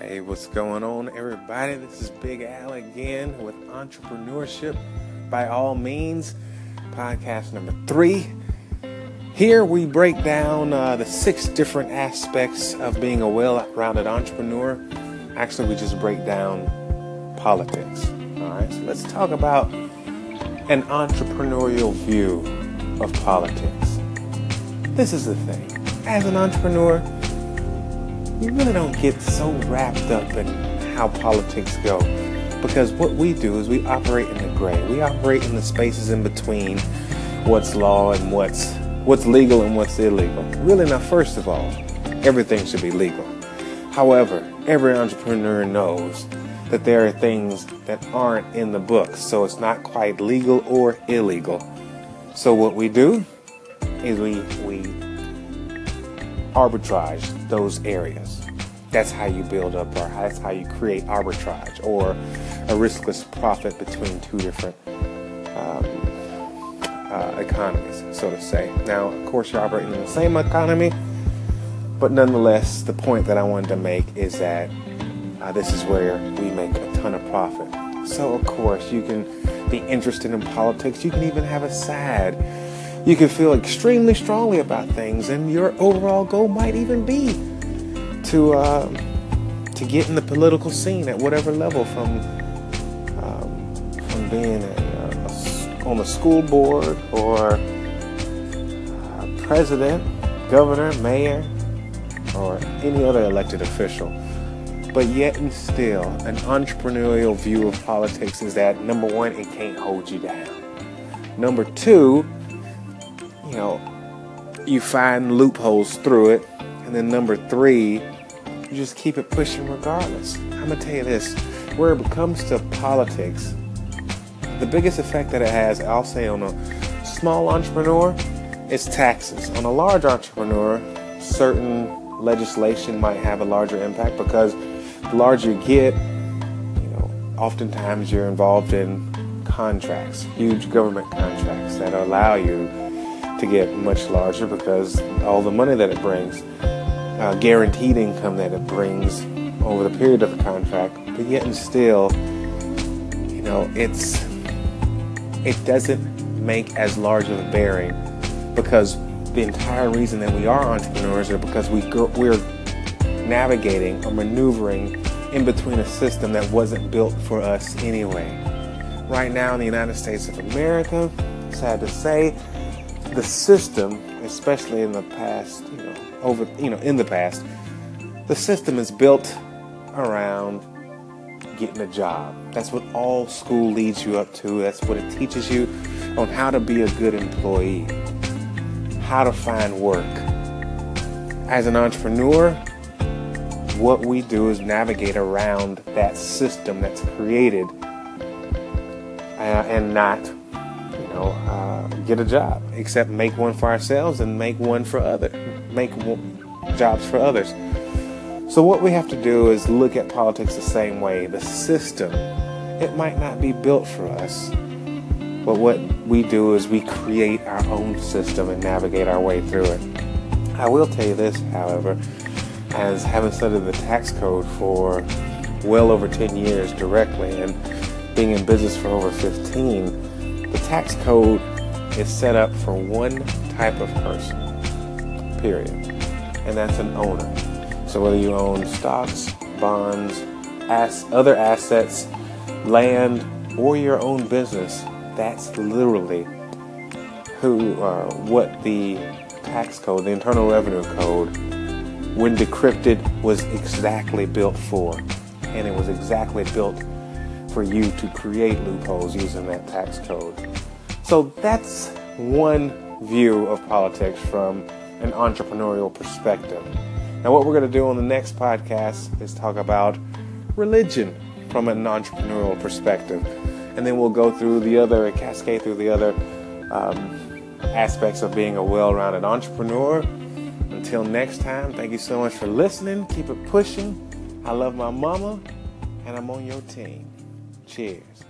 Hey, what's going on, everybody? This is Big Al again with Entrepreneurship by All Means, podcast number three. Here we break down uh, the six different aspects of being a well rounded entrepreneur. Actually, we just break down politics. All right, so let's talk about an entrepreneurial view of politics. This is the thing as an entrepreneur, you really don't get so wrapped up in how politics go because what we do is we operate in the gray. We operate in the spaces in between what's law and what's what's legal and what's illegal. Really now first of all, everything should be legal. However, every entrepreneur knows that there are things that aren't in the books, so it's not quite legal or illegal. So what we do is we we arbitrage those areas. That's how you build up, or that's how you create arbitrage, or a riskless profit between two different um, uh, economies, so to say. Now, of course, you're operating in the same economy, but nonetheless, the point that I wanted to make is that uh, this is where we make a ton of profit. So, of course, you can be interested in politics. You can even have a side you can feel extremely strongly about things, and your overall goal might even be to uh, to get in the political scene at whatever level, from um, from being a, a, on the school board or president, governor, mayor, or any other elected official. But yet and still, an entrepreneurial view of politics is that number one, it can't hold you down. Number two, you know, you find loopholes through it. And then number three, you just keep it pushing regardless. I'm gonna tell you this: where it comes to politics, the biggest effect that it has, I'll say, on a small entrepreneur, is taxes. On a large entrepreneur, certain legislation might have a larger impact because the larger you get, you know, oftentimes you're involved in contracts, huge government contracts that allow you to get much larger because all the money that it brings, uh, guaranteed income that it brings over the period of the contract, but yet and still, you know, it's it doesn't make as large of a bearing because the entire reason that we are entrepreneurs are because we go, we're navigating or maneuvering in between a system that wasn't built for us anyway. Right now in the United States of America, sad to say, the system, especially in the past, you know, over, you know, in the past, the system is built around getting a job. That's what all school leads you up to. That's what it teaches you on how to be a good employee, how to find work. As an entrepreneur, what we do is navigate around that system that's created uh, and not know, uh, get a job, except make one for ourselves and make one for other, make jobs for others. So what we have to do is look at politics the same way. The system, it might not be built for us, but what we do is we create our own system and navigate our way through it. I will tell you this, however, as having studied the tax code for well over 10 years directly and being in business for over 15, the tax code is set up for one type of person, period, and that's an owner. So whether you own stocks, bonds, other assets, land, or your own business, that's literally who, uh, what the tax code, the Internal Revenue Code, when decrypted, was exactly built for, and it was exactly built for you to create loopholes using that tax code. So that's one view of politics from an entrepreneurial perspective. Now, what we're going to do on the next podcast is talk about religion from an entrepreneurial perspective. And then we'll go through the other, cascade through the other um, aspects of being a well rounded entrepreneur. Until next time, thank you so much for listening. Keep it pushing. I love my mama, and I'm on your team. Cheers.